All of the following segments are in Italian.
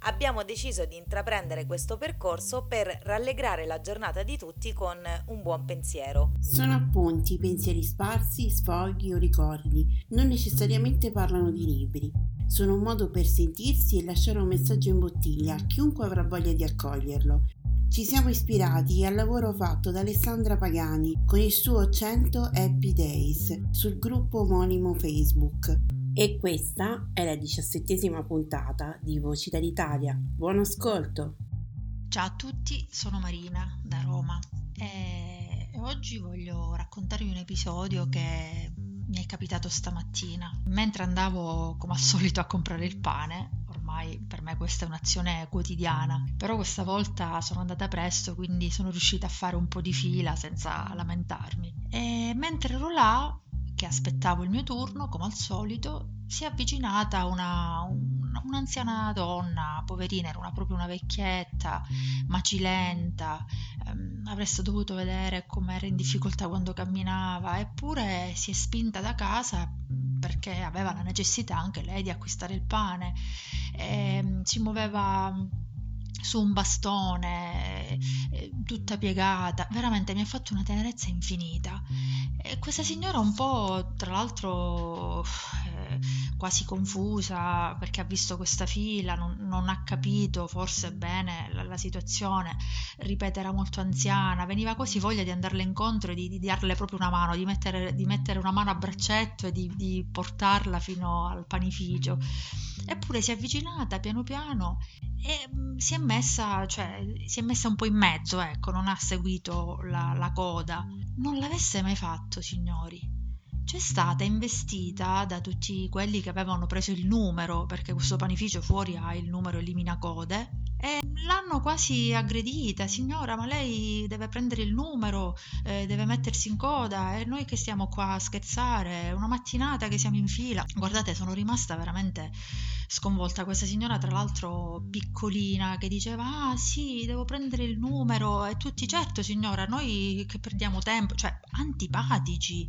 abbiamo deciso di intraprendere questo percorso per rallegrare la giornata di tutti con un buon pensiero. Sono appunti, pensieri sparsi, sfoghi o ricordi, non necessariamente parlano di libri. Sono un modo per sentirsi e lasciare un messaggio in bottiglia a chiunque avrà voglia di accoglierlo. Ci siamo ispirati al lavoro fatto da Alessandra Pagani con il suo 100 Happy Days sul gruppo omonimo Facebook e questa è la diciassettesima puntata di Voci dall'Italia. Buon ascolto! Ciao a tutti, sono Marina da Roma e oggi voglio raccontarvi un episodio che mi è capitato stamattina. Mentre andavo come al solito a comprare il pane, ormai per me questa è un'azione quotidiana, però questa volta sono andata presto, quindi sono riuscita a fare un po' di fila senza lamentarmi. E mentre ero là che aspettavo il mio turno, come al solito, si è avvicinata una, un, un'anziana donna, poverina, era una, proprio una vecchietta, macilenta, ehm, avreste dovuto vedere come era in difficoltà quando camminava, eppure si è spinta da casa perché aveva la necessità anche lei di acquistare il pane, e, ehm, si muoveva su un bastone, eh, tutta piegata, veramente mi ha fatto una tenerezza infinita. Questa signora un po', tra l'altro, quasi confusa perché ha visto questa fila, non, non ha capito forse bene la, la, situazione, ripeto, era molto anziana, veniva quasi voglia di andarle incontro e di, di darle proprio una mano, di mettere, di mettere, una mano a braccetto e di, di portarla fino al panificio. Eppure si è avvicinata piano piano e mm, si è messa, cioè, si è messa un po' in mezzo, ecco, non ha seguito la, la coda. Non l'avesse mai fatto, signori c'è stata investita da tutti quelli che avevano preso il numero, perché questo panificio fuori ha il numero elimina code, e l'hanno quasi aggredita, signora, ma lei deve prendere il numero, eh, deve mettersi in coda e noi che stiamo qua a scherzare, una mattinata che siamo in fila. Guardate, sono rimasta veramente sconvolta. Questa signora, tra l'altro piccolina, che diceva: Ah, sì, devo prendere il numero. E tutti, certo, signora, noi che perdiamo tempo, cioè antipatici.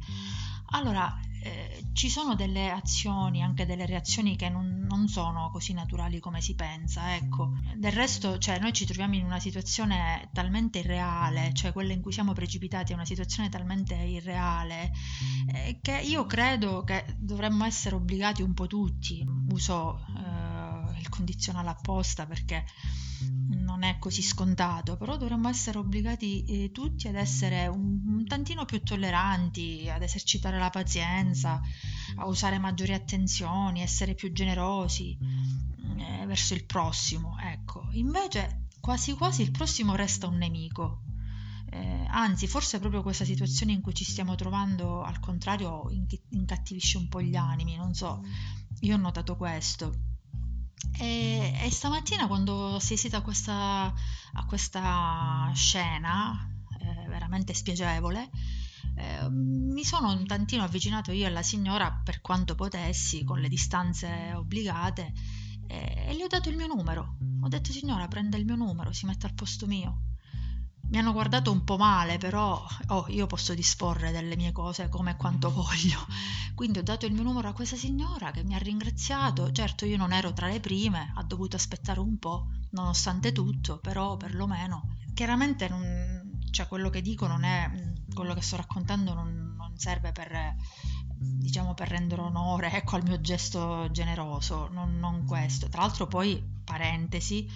Allora, eh, ci sono delle azioni, anche delle reazioni che non, non, sono così naturali come si pensa, ecco. Del resto, cioè, noi ci troviamo in una situazione talmente irreale, cioè quella in cui siamo precipitati è una situazione talmente irreale, eh, che io credo che dovremmo essere obbligati un po' tutti, uso eh, il condizionale apposta perché non è così scontato, però dovremmo essere obbligati eh, tutti ad essere un, un, tantino più tolleranti, ad esercitare la pazienza, a usare maggiori attenzioni, essere più generosi eh, verso il prossimo. Ecco, invece quasi quasi il prossimo resta un nemico. Eh, anzi, forse proprio questa situazione in cui ci stiamo trovando, al contrario, incattivisce un po' gli animi, non so, io ho notato questo. E, e stamattina quando ho assistito a questa, a questa scena eh, veramente spiacevole, eh, mi sono un tantino avvicinato io alla signora per quanto potessi, con le distanze obbligate, eh, e le ho dato il mio numero. Ho detto signora prenda il mio numero, si mette al posto mio mi hanno guardato un po' male, però oh, io posso disporre delle mie cose come e quanto voglio. Quindi ho dato il mio numero a questa signora che mi ha ringraziato. Certo, io non ero tra le prime, ha dovuto aspettare un po', nonostante tutto, però perlomeno. Chiaramente non, cioè, quello che dico non è quello che sto raccontando non, non serve per diciamo per rendere onore ecco, al mio gesto generoso, non, non questo. Tra l'altro poi, parentesi,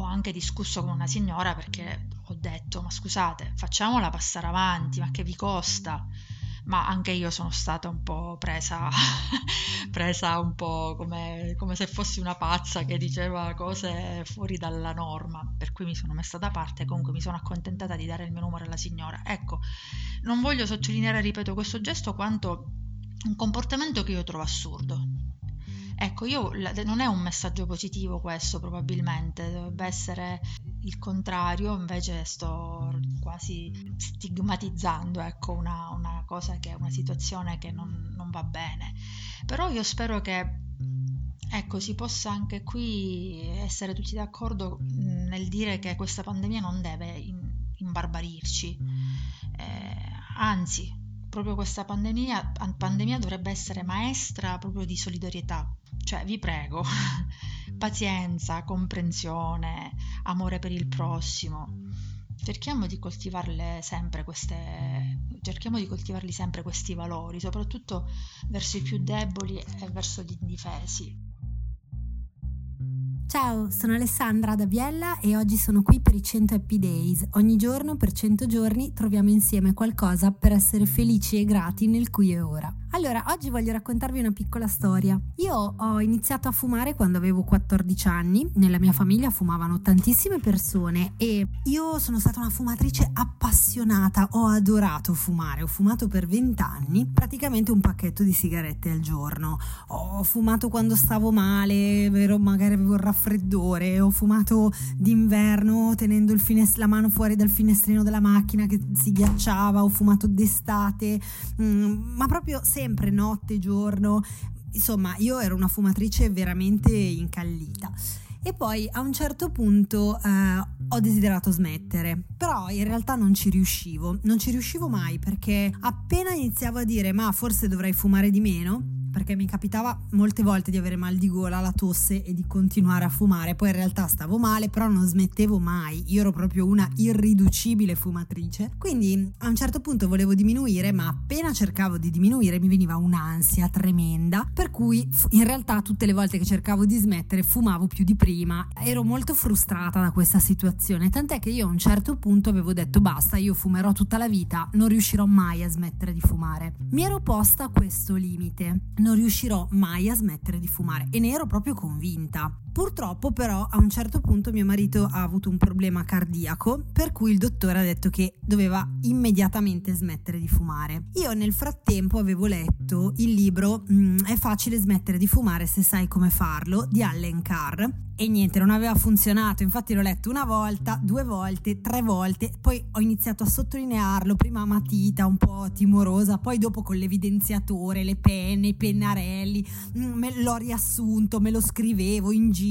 ho anche discusso con una signora perché ho detto ma scusate facciamola passare avanti ma che vi costa ma anche io sono stata un po' presa, presa un po' come, come, se fossi una pazza che diceva cose fuori dalla norma, per cui mi sono messa da parte e comunque mi sono accontentata di dare il mio numero alla signora. Ecco, non voglio sottolineare, ripeto, questo gesto quanto un comportamento che io trovo assurdo. Ecco, io, non è un messaggio positivo questo probabilmente, dovrebbe essere il contrario, invece sto quasi stigmatizzando ecco, una, una cosa che è una situazione che non, non va bene. Però io spero che Ecco, si possa anche qui essere tutti d'accordo nel dire che questa pandemia non deve imbarbarirci, eh, anzi, proprio questa pandemia, pandemia dovrebbe essere maestra proprio di solidarietà, cioè, vi prego, pazienza, comprensione, amore per il prossimo. Cerchiamo di coltivarle sempre queste, cerchiamo di coltivarli sempre questi valori, soprattutto verso i più deboli e verso gli indifesi. Ciao, sono Alessandra da Biella e oggi sono qui per i 100 Happy Days. Ogni giorno per 100 giorni troviamo insieme qualcosa per essere felici e grati nel qui e ora. Allora, oggi voglio raccontarvi una piccola storia. Io ho iniziato a fumare quando avevo 14 anni, nella mia famiglia fumavano tantissime persone e io sono stata una fumatrice appassionata, ho adorato fumare, ho fumato per 20 anni, praticamente un pacchetto di sigarette al giorno. Ho fumato quando stavo male, vero, magari avevo il raffreddore, ho fumato d'inverno tenendo finest- la mano fuori dal finestrino della macchina che si ghiacciava, ho fumato d'estate, mm, ma proprio sempre sempre notte giorno. Insomma, io ero una fumatrice veramente incallita. E poi a un certo punto eh, ho desiderato smettere, però in realtà non ci riuscivo, non ci riuscivo mai perché appena iniziavo a dire ma forse dovrei fumare di meno, perché mi capitava molte volte di avere mal di gola, la tosse e di continuare a fumare. Poi in realtà stavo male, però non smettevo mai. Io ero proprio una irriducibile fumatrice. Quindi a un certo punto volevo diminuire, ma appena cercavo di diminuire mi veniva un'ansia tremenda, per cui in realtà tutte le volte che cercavo di smettere fumavo più di prima. Ero molto frustrata da questa situazione, tant'è che io a un certo punto avevo detto basta, io fumerò tutta la vita, non riuscirò mai a smettere di fumare. Mi ero posta questo limite non riuscirò mai a smettere di fumare e ne ero proprio convinta. Purtroppo però a un certo punto mio marito ha avuto un problema cardiaco per cui il dottore ha detto che doveva immediatamente smettere di fumare. Io nel frattempo avevo letto il libro mm, È facile smettere di fumare se sai come farlo di Allen Carr. E niente, non aveva funzionato. Infatti l'ho letto una volta, due volte, tre volte, poi ho iniziato a sottolinearlo, prima a matita, un po' timorosa, poi dopo con l'evidenziatore, le penne, i pennarelli, mm, me l'ho riassunto, me lo scrivevo in giro,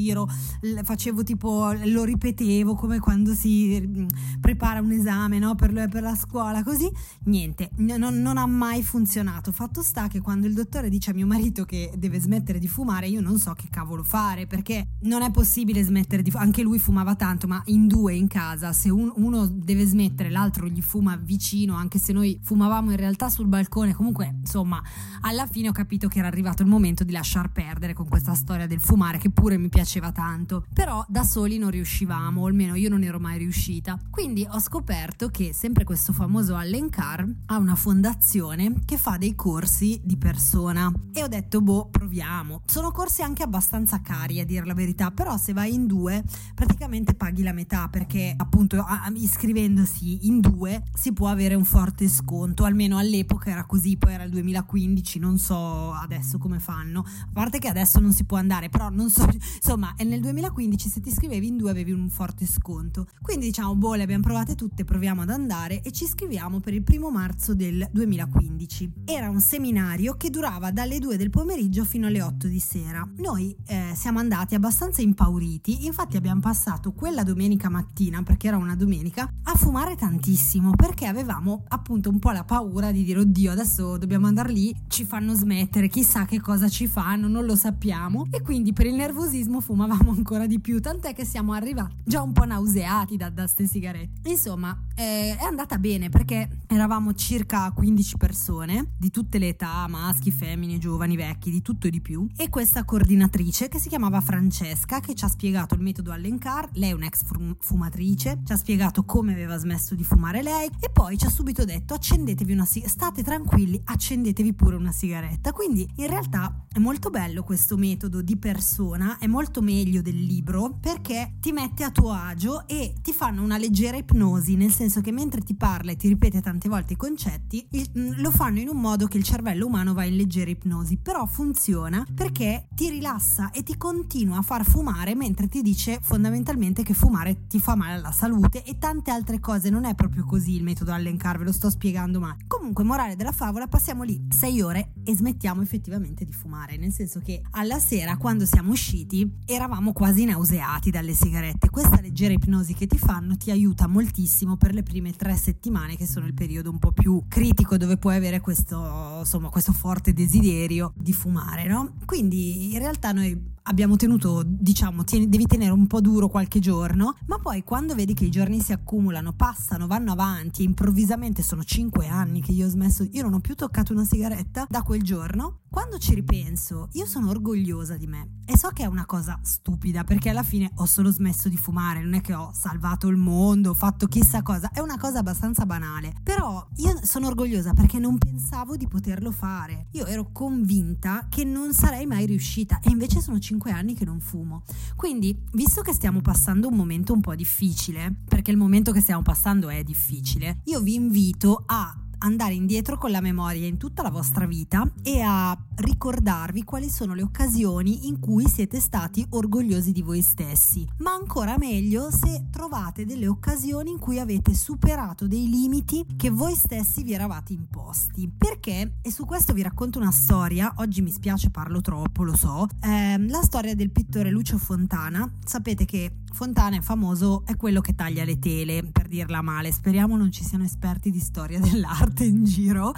facevo tipo, lo ripetevo come quando si mm, prepara un esame no? per, per, la scuola, così. Niente, non, non ha mai funzionato. Fatto sta che quando il dottore dice a mio marito che deve smettere di fumare, io non so che cavolo fare, perché non è possibile smettere di fumare, anche lui fumava tanto, ma in due in casa, se un, uno deve smettere, l'altro gli fuma vicino, anche se noi fumavamo in realtà sul balcone, comunque insomma, alla fine ho capito che era arrivato il momento di lasciar perdere con questa storia del fumare che pure mi piaceva tanto, però da soli non riuscivamo, o almeno io non ero mai riuscita. Quindi ho scoperto che sempre questo famoso Allen Carr ha una fondazione che fa dei corsi di persona e ho detto boh, proviamo. Sono corsi anche abbastanza cari a dire la verità, però se vai in due praticamente paghi la metà perché appunto iscrivendosi in due si può avere un forte sconto, almeno all'epoca era così, poi era il 2015, non so adesso come fanno, a parte che adesso non si può andare, però non so, insomma nel 2015 se ti iscrivevi in due avevi un forte sconto, quindi diciamo boh le abbiamo provate tutte, proviamo ad andare e ci iscriviamo per il primo marzo del 2015. Era un seminario che durava dalle 2 del pomeriggio fino alle 8 di sera. Noi eh, siamo andati abbastanza impauriti, infatti abbiamo passato quella domenica mattina, perché era una domenica, a fumare tantissimo, perché avevamo appunto un po' la paura di dire oddio adesso dobbiamo andare lì, ci fanno smettere, chissà che cosa ci fanno, non lo sappiamo e quindi per il nervosismo fumavamo, fumavamo ancora di più, tant'è che siamo arrivati già un po' nauseati da queste sigarette. Insomma, eh, è andata bene perché eravamo circa 15 persone di tutte le età, maschi, femmine, giovani, vecchi, di tutto e di più, e questa coordinatrice che si chiamava Francesca che ci ha spiegato il metodo Allencar, lei è un'ex fumatrice, ci ha spiegato come aveva smesso di fumare lei e poi ci ha subito detto accendetevi una sigaretta, state tranquilli, accendetevi pure una sigaretta. Quindi in realtà è molto bello questo metodo di persona, è molto meglio del libro perché ti mette a tuo agio e ti fanno una leggera ipnosi, nel senso che mentre ti parla e ti ripete tante volte i concetti, mm, lo fanno in un modo che il cervello umano va in leggera ipnosi, però funziona perché ti rilassa e ti continua a far fumare mentre ti dice fondamentalmente che fumare ti fa male alla salute e tante altre cose. Non è proprio così il metodo Allencar, ve lo sto spiegando ma comunque morale della favola passiamo lì 6 ore e smettiamo effettivamente di fumare, nel senso che alla sera quando siamo usciti eravamo quasi nauseati dalle sigarette. Questa leggera ipnosi che ti fanno ti aiuta moltissimo per le prime tre settimane che sono il periodo un po' più critico dove puoi avere questo, insomma, questo forte desiderio di fumare, no? Quindi in realtà noi abbiamo tenuto, diciamo, tieni, devi tenere un po' duro qualche giorno, ma poi quando vedi che i giorni si accumulano, passano, vanno avanti e improvvisamente sono cinque anni che io ho smesso, io non ho più toccato una sigaretta da quel giorno, quando ci ripenso, io sono orgogliosa di me e so che è una cosa stupida perché alla fine ho solo smesso di fumare, non è che ho salvato il mondo, ho fatto chissà cosa, è una cosa abbastanza banale. Però io sono orgogliosa perché non pensavo di poterlo fare. Io ero convinta che non sarei mai riuscita e invece sono 5 anni che non fumo. Quindi, visto che stiamo passando un momento un po' difficile, perché il momento che stiamo passando è difficile, io vi invito a andare indietro con la memoria in tutta la vostra vita e a ricordarvi quali sono le occasioni in cui siete stati orgogliosi di voi stessi, ma ancora meglio se trovate delle occasioni in cui avete superato dei limiti che voi stessi vi eravate imposti. Perché, e su questo vi racconto una storia, oggi mi spiace parlo troppo, lo so, ehm, la storia del pittore Lucio Fontana. Sapete che Fontana è famoso, è quello che taglia le tele, per dirla male. Speriamo non ci siano esperti di storia dell'arte in giro.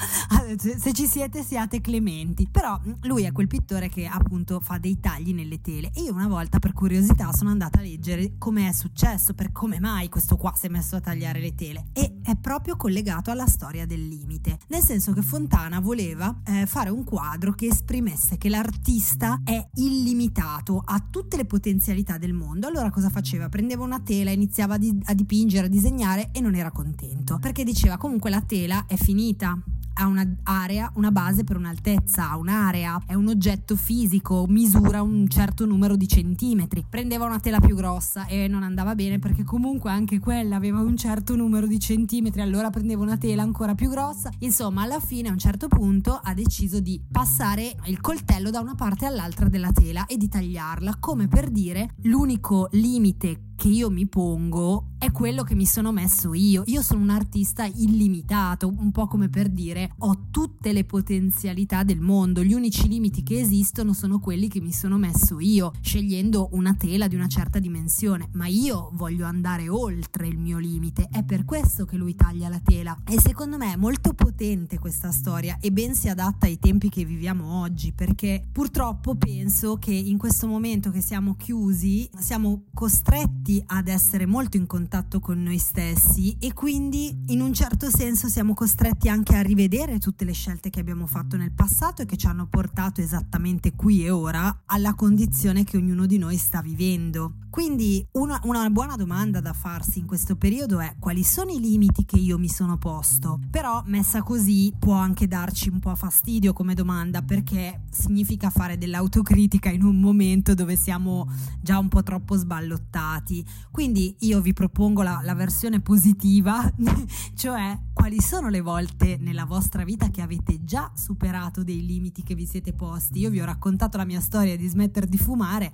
Se ci siete, siate clementi. Però mm, lui è quel pittore che appunto fa dei tagli nelle tele. E io una volta, per curiosità, sono andata a leggere come è successo, per come mai questo qua si è messo a tagliare le tele. E è proprio collegato alla storia del limite. Nel senso che Fontana voleva eh, fare un quadro che esprimesse che l'artista è illimitato, ha tutte le potenzialità del mondo. Allora cosa faceva? Faceva? Prendeva una tela, iniziava a dipingere, a disegnare e non era contento perché diceva comunque la tela è finita, ha un'area, una base per un'altezza, ha un'area, è un oggetto fisico, misura un certo numero di centimetri. Prendeva una tela più grossa e non andava bene perché comunque anche quella aveva un certo numero di centimetri, allora prendeva una tela ancora più grossa. Insomma, alla fine a un certo punto ha deciso di passare il coltello da una parte all'altra della tela e di tagliarla, come per dire l'unico limite che io mi pongo è quello che mi sono messo io. Io sono un artista illimitato, un po' come per dire ho tutte le potenzialità del mondo, gli unici limiti che esistono sono quelli che mi sono messo io, scegliendo una tela di una certa dimensione, ma io voglio andare oltre il mio limite, è per questo che lui taglia la tela. E secondo me è molto potente questa storia e ben si adatta ai tempi che viviamo oggi, perché purtroppo penso che in questo momento che siamo chiusi siamo costretti abituati ad essere molto in contatto con noi stessi e quindi in un certo senso siamo costretti anche a rivedere tutte le scelte che abbiamo fatto nel passato e che ci hanno portato esattamente qui e ora alla condizione che ognuno di noi sta vivendo. Quindi una, una, buona domanda da farsi in questo periodo è quali sono i limiti che io mi sono posto? Però messa così può anche darci un po' fastidio come domanda perché significa fare dell'autocritica in un momento dove siamo già un po' troppo sballottati. Quindi io vi propongo la, la versione positiva, cioè quali sono le volte nella vostra vita che avete già superato dei limiti che vi siete posti. Io vi ho raccontato la mia storia di smettere di fumare,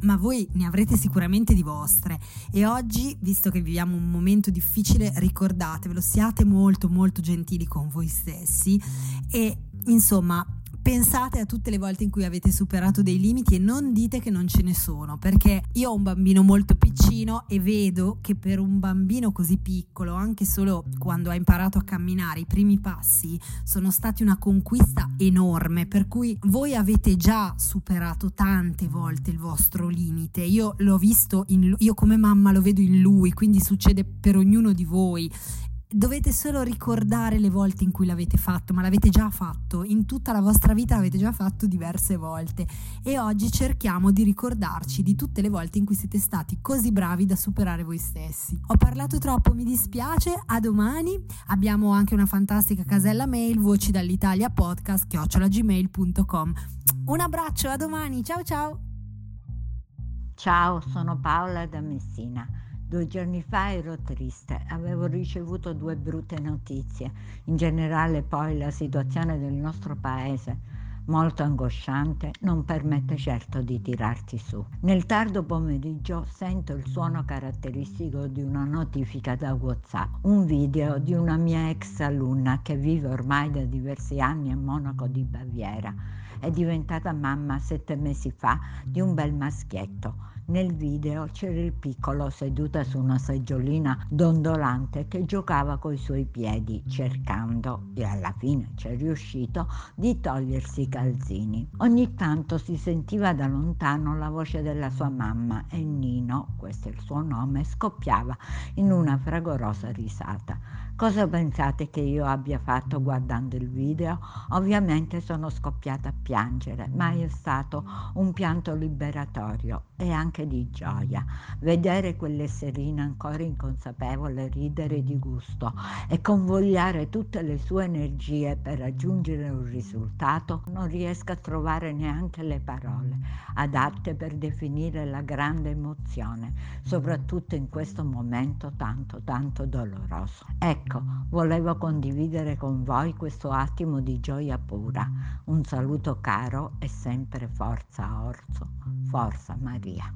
ma voi ne avrete sicuramente di vostre. E oggi, visto che viviamo un momento difficile, ricordatevelo, siate molto molto gentili con voi stessi e insomma pensate a tutte le volte in cui avete superato dei limiti e non dite che non ce ne sono, perché io ho un bambino molto piccino e vedo che per un bambino così piccolo, anche solo quando ha imparato a camminare, i primi passi sono stati una conquista enorme, per cui voi avete già superato tante volte il vostro limite. Io l'ho visto, in, io come mamma lo vedo in lui, quindi succede per ognuno di voi dovete solo ricordare le volte in cui l'avete fatto, ma l'avete già fatto, in tutta la vostra vita l'avete già fatto diverse volte e oggi cerchiamo di ricordarci di tutte le volte in cui siete stati così bravi da superare voi stessi. Ho parlato troppo, mi dispiace, a domani. Abbiamo anche una fantastica casella mail, voci dall'Italia podcast, chiocciolagmail.com. Un abbraccio, a domani, ciao ciao! Ciao, sono Paola da Messina. Due giorni fa ero triste, avevo ricevuto due brutte notizie. In generale poi la situazione del nostro paese, molto angosciante, non permette certo di tirarti su. Nel tardo pomeriggio sento il suono caratteristico di una notifica da WhatsApp, un video di una mia ex alunna che vive ormai da diversi anni a Monaco di Baviera. È diventata mamma sette mesi fa di un bel maschietto nel video c'era il piccolo seduto su una seggiolina dondolante che giocava coi suoi piedi cercando, e alla fine c'è riuscito, di togliersi i calzini. Ogni tanto si sentiva da lontano la voce della sua mamma e Nino, questo è il suo nome, scoppiava in una fragorosa risata. Cosa pensate che io abbia fatto guardando il video? Ovviamente sono scoppiata a piangere, ma è stato un pianto liberatorio e anche di gioia. Vedere quell'esserina ancora inconsapevole ridere di gusto e convogliare tutte le sue energie per raggiungere un risultato, non riesco a trovare neanche le parole adatte per definire la grande emozione, soprattutto in questo momento tanto tanto doloroso. Ecco, volevo condividere con voi questo attimo di gioia pura. Un saluto caro e sempre forza Orso, forza Maria.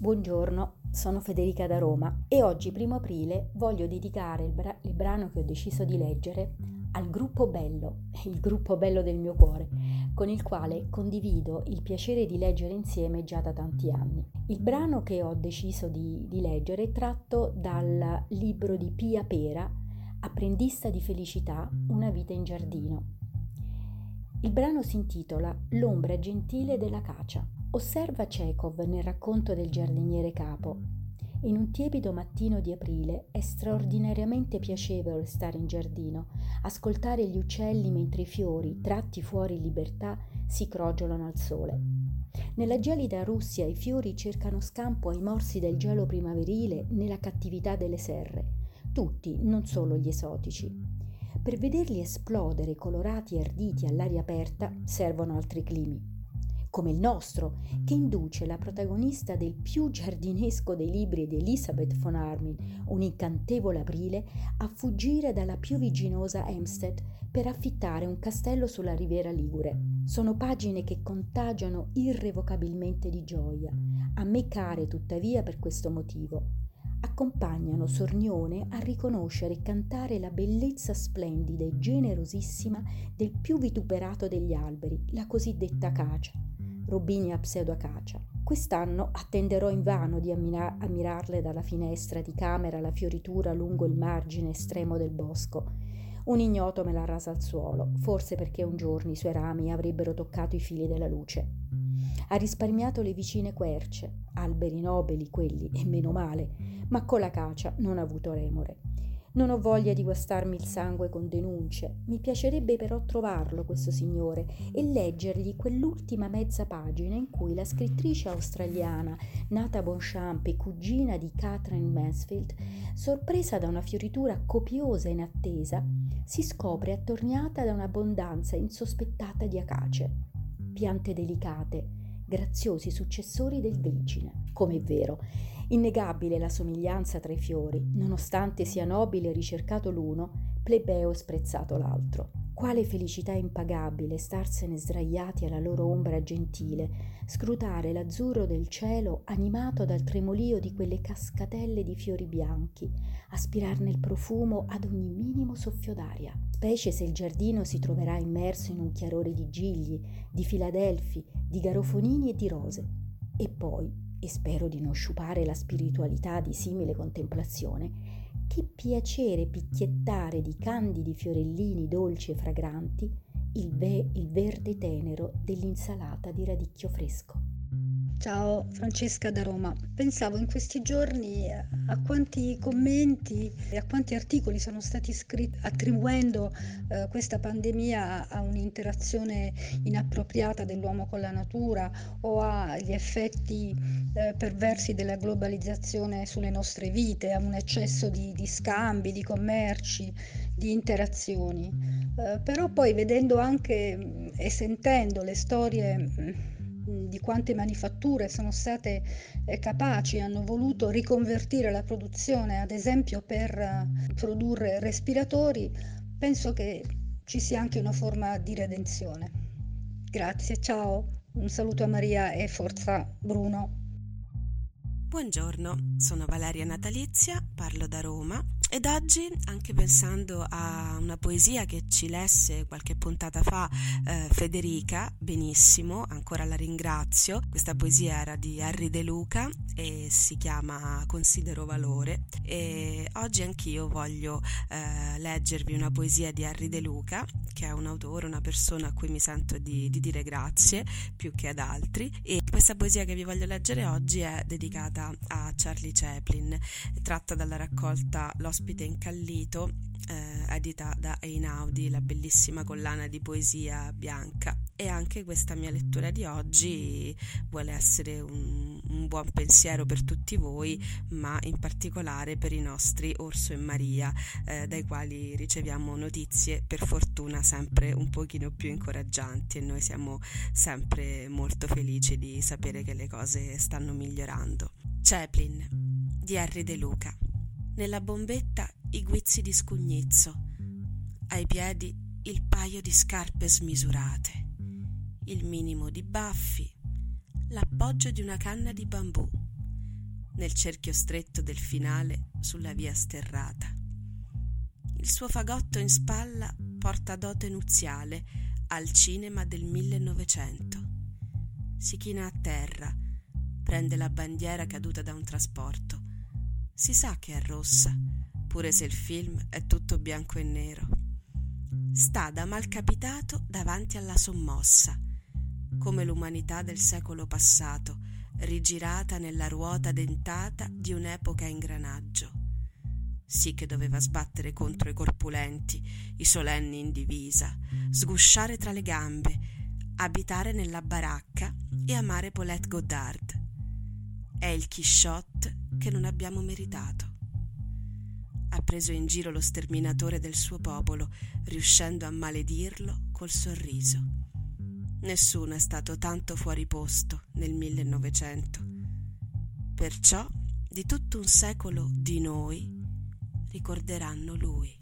Buongiorno, sono Federica da Roma e oggi, primo aprile, voglio dedicare il, bra- il, brano che ho deciso di leggere al gruppo Bello, il gruppo bello del mio cuore, con il quale condivido il piacere di leggere insieme già da tanti anni. Il brano che ho deciso di, di leggere è tratto dal libro di Pia Pera, Apprendista di felicità, una vita in giardino. Il brano si intitola L'ombra gentile della cacia. Osserva Chekhov nel racconto del giardiniere capo. In un tiepido mattino di aprile è straordinariamente piacevole stare in giardino, ascoltare gli uccelli mentre i fiori, tratti fuori in libertà, si crogiolano al sole. Nella gelida Russia i fiori cercano scampo ai morsi del gelo primaverile nella cattività delle serre, tutti, non solo gli esotici. Per vederli esplodere colorati e arditi all'aria aperta servono altri climi come il nostro, che induce la protagonista del più giardinesco dei libri di Elizabeth von Armin, un incantevole aprile, a fuggire dalla pioviginosa Hampstead per affittare un castello sulla riviera Ligure. Sono pagine che contagiano irrevocabilmente di gioia, a me care tuttavia per questo motivo. Accompagnano Sornione a riconoscere e cantare la bellezza splendida e generosissima del più vituperato degli alberi, la cosiddetta acacia Robinia pseudoacacia. Quest'anno attenderò invano di ammira- ammirarle dalla finestra di camera la fioritura lungo il margine estremo del bosco. Un ignoto me l'ha rasa al suolo, forse perché un giorno i suoi rami avrebbero toccato i fili della luce. Ha risparmiato le vicine querce, alberi nobili quelli, e meno male, ma con la cacia non ha avuto remore. Non ho voglia di guastarmi il sangue con denunce. Mi piacerebbe però trovarlo, questo signore, e leggergli quell'ultima mezza pagina in cui la scrittrice australiana, nata Bonchamp e cugina di Catherine Mansfield, sorpresa da una fioritura copiosa e inattesa, si scopre attorniata da un'abbondanza insospettata di acace, piante delicate, graziosi successori del glicine. Com'è vero, Innegabile la somiglianza tra i fiori, nonostante sia nobile e ricercato l'uno, plebeo e sprezzato l'altro. Quale felicità impagabile starsene sdraiati alla loro ombra gentile, scrutare l'azzurro del cielo animato dal tremolio di quelle cascatelle di fiori bianchi, aspirarne il profumo ad ogni minimo soffio d'aria. specie se il giardino si troverà immerso in un chiarore di gigli, di filadelfi, di garofonini e di rose. E poi, e spero di non sciupare la spiritualità di simile contemplazione, che piacere picchiettare di candidi fiorellini dolci e fragranti il, ve- il verde tenero dell'insalata di radicchio fresco. Ciao, Francesca da Roma. Pensavo in questi giorni a quanti commenti e a quanti articoli sono stati scritti attribuendo eh, questa pandemia a un'interazione inappropriata dell'uomo con la natura o agli effetti eh, perversi della globalizzazione sulle nostre vite, a un eccesso di, di scambi, di commerci, di interazioni. Eh, però poi vedendo anche e sentendo le storie di quante manifatture sono state eh, capaci, hanno voluto riconvertire la produzione, ad esempio per eh, produrre respiratori, penso che ci sia anche una forma di redenzione. Grazie, ciao, un saluto a Maria e forza Bruno. Buongiorno, sono Valeria Natalizia, parlo da Roma ed oggi, anche pensando a una poesia che ci lesse qualche puntata fa eh, Federica, benissimo, ancora la ringrazio. Questa poesia era di Harry De Luca e si chiama Considero valore. E oggi anch'io voglio eh, leggervi una poesia di Harry De Luca, che è un autore, una persona a cui mi sento di, di dire grazie più che ad altri. E questa poesia che vi voglio leggere oggi è dedicata a Charlie Chaplin, tratta dalla raccolta L'Os ospite incallito, eh, edita da Einaudi, la bellissima collana di poesia bianca. E anche questa mia lettura di oggi vuole essere un, un buon pensiero per tutti voi, ma in particolare per i nostri Orso e Maria, eh, dai quali riceviamo notizie per fortuna sempre un pochino più incoraggianti e noi siamo sempre molto felici di sapere che le cose stanno migliorando. Chaplin di Harry De Luca nella bombetta i guizzi di scugnizzo, ai piedi il paio di scarpe smisurate, il minimo di baffi, l'appoggio di una canna di bambù, nel cerchio stretto del finale sulla via sterrata. Il suo fagotto in spalla porta dote nuziale al cinema del 1900. Si china a terra, prende la bandiera caduta da un trasporto si sa che è rossa, pure se il film è tutto bianco e nero. Sta da malcapitato davanti alla sommossa, come l'umanità del secolo passato, rigirata nella ruota dentata di un'epoca a ingranaggio. Sì che doveva sbattere contro i corpulenti, i solenni in divisa, sgusciare tra le gambe, abitare nella baracca e amare Paulette Goddard. È il Quixote che non abbiamo meritato. Ha preso in giro lo sterminatore del suo popolo, riuscendo a maledirlo col sorriso. Nessuno è stato tanto fuori posto nel 1900. Perciò, di tutto un secolo di noi, ricorderanno lui.